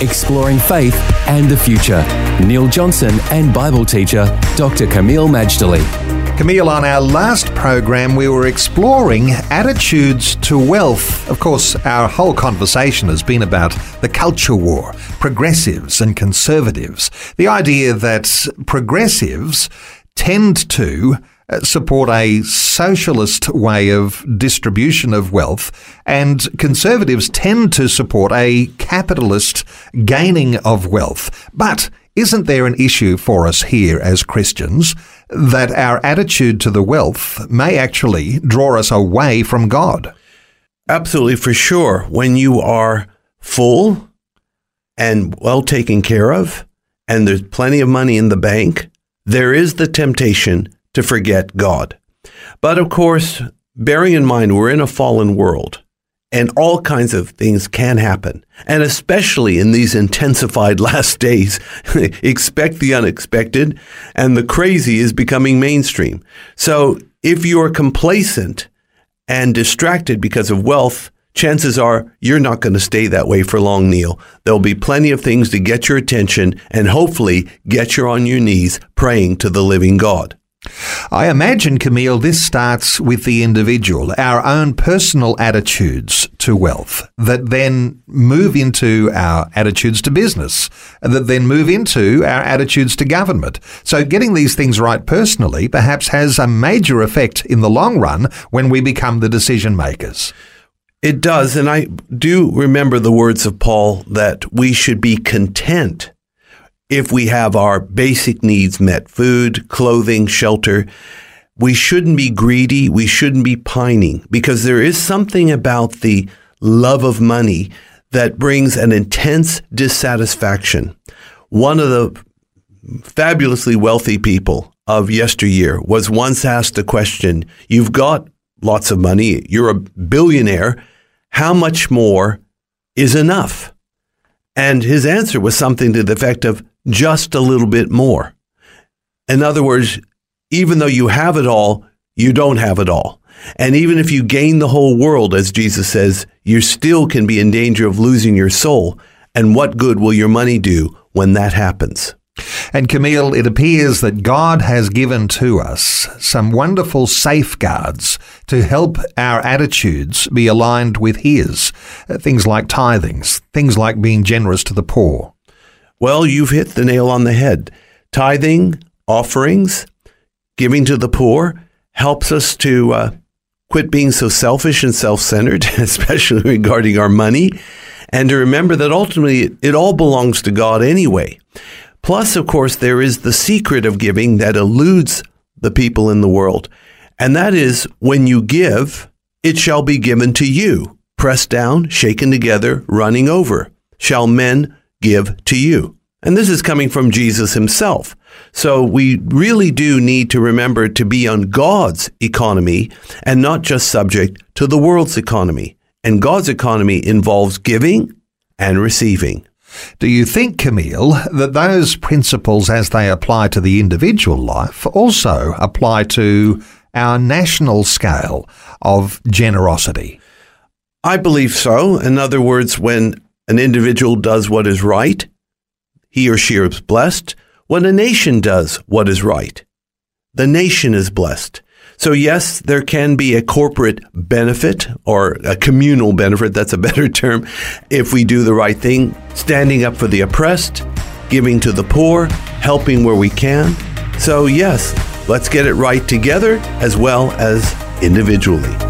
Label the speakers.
Speaker 1: exploring faith and the future. Neil Johnson and Bible teacher Dr. Kameel Majdali.
Speaker 2: Kameel, on our last program, we were exploring attitudes to wealth. Of course, our whole conversation has been about the culture war, progressives and conservatives. The idea that progressives tend to support a socialist way of distribution of wealth, and conservatives tend to support a capitalist gaining of wealth. But isn't there an issue for us here as Christians that our attitude to the wealth may actually draw us away from God?
Speaker 3: Absolutely, for sure. When you are full and well taken care of, and there's plenty of money in the bank, there is the temptation to forget God. But of course, bearing in mind we're in a fallen world and all kinds of things can happen. And especially in these intensified last days, expect the unexpected and the crazy is becoming mainstream. So if you're complacent and distracted because of wealth, chances are you're not going to stay that way for long, Neil. There'll be plenty of things to get your attention and hopefully get you on your knees praying to the living God.
Speaker 2: I imagine, Kameel, this starts with the individual, our own personal attitudes to wealth that then move into our attitudes to business, that then move into our attitudes to government. So getting these things right personally perhaps has a major effect in the long run when we become the decision makers.
Speaker 3: It does. And I do remember the words of Paul that we should be content if we have our basic needs met food, clothing, shelter. We shouldn't be greedy. We shouldn't be pining because there is something about the love of money that brings an intense dissatisfaction. One of the fabulously wealthy people of yesteryear was once asked the question You've got lots of money, you're a billionaire. How much more is enough? And his answer was something to the effect of just a little bit more. In other words, even though you have it all, you don't have it all. And even if you gain the whole world, as Jesus says, you still can be in danger of losing your soul. And what good will your money do when that happens?
Speaker 2: And Kameel, it appears that God has given to us some wonderful safeguards to help our attitudes be aligned with His. Uh, things like tithings, things like being generous to the poor.
Speaker 3: Well, you've hit the nail on the head. Tithing, offerings, giving to the poor helps us to uh, quit being so selfish and self centered, especially regarding our money, and to remember that ultimately it all belongs to God anyway. Plus, of course, there is the secret of giving that eludes the people in the world, and that is when you give, it shall be given to you, pressed down, shaken together, running over. Shall men give to you. And this is coming from Jesus himself. So we really do need to remember to be on God's economy and not just subject to the world's economy. And God's economy involves giving and receiving.
Speaker 2: Do you think, Kameel, that those principles as they apply to the individual life also apply to our national scale of generosity?
Speaker 3: I believe so. In other words, when an individual does what is right, he or she is blessed. When a nation does what is right, the nation is blessed. So, yes, there can be a corporate benefit or a communal benefit, that's a better term, if we do the right thing, standing up for the oppressed, giving to the poor, helping where we can. So, yes, let's get it right together as well as individually